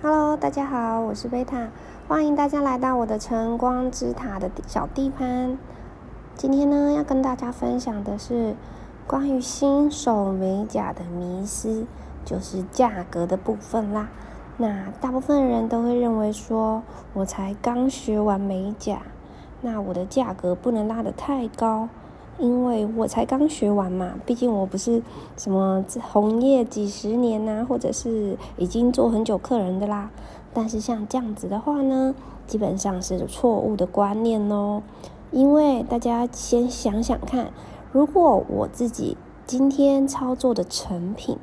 Hello，大家好，我是贝塔，欢迎大家来到我的晨光之塔的小地盘。今天呢，要跟大家分享的是关于新手美甲的迷思，就是价格的部分啦。那大部分人都会认为说，我才刚学完美甲，那我的价格不能拉得太高。因为我才刚学完嘛，毕竟我不是什么红业几十年呐、啊，或者是已经做很久客人的啦。但是像这样子的话呢，基本上是错误的观念哦。因为大家先想想看，如果我自己今天操作的成品，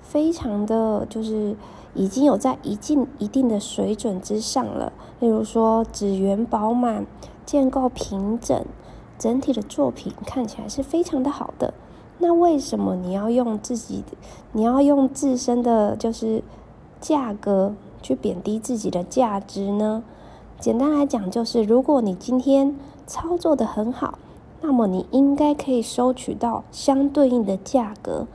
非常的就是已经有在一定一定的水准之上了，例如说纸缘饱满，建构平整。整体的作品看起来是非常的好的，那为什么你要用自己，你要用自身的就是价格去贬低自己的价值呢？简单来讲，就是如果你今天操作得很好，那么你应该可以收取到相对应的价格。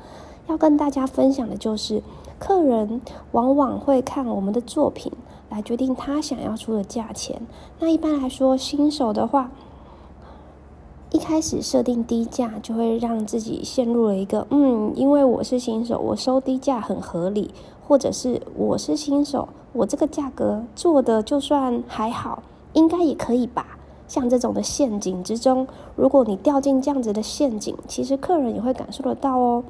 要跟大家分享的就是，客人往往会看我们的作品来决定他想要出的价钱。那一般来说，新手的话，一开始设定低价，就会让自己陷入了一个嗯，因为我是新手，我收低价很合理，或者是我是新手，我这个价格做的就算还好，应该也可以吧。像这种的陷阱之中，如果你掉进这样子的陷阱，其实客人也会感受得到哦。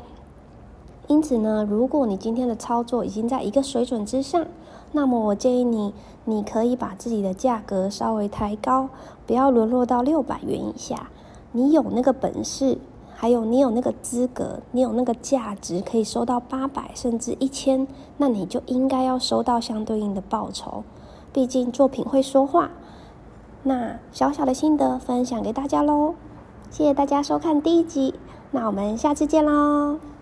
因此呢，如果你今天的操作已经在一个水准之上，那么我建议你，你可以把自己的价格稍微抬高，不要沦落到六百元以下。你有那个本事，还有你有那个资格，你有那个价值，可以收到八百甚至一千，那你就应该要收到相对应的报酬。毕竟作品会说话。那小小的心得分享给大家喽，谢谢大家收看第一集，那我们下次见喽。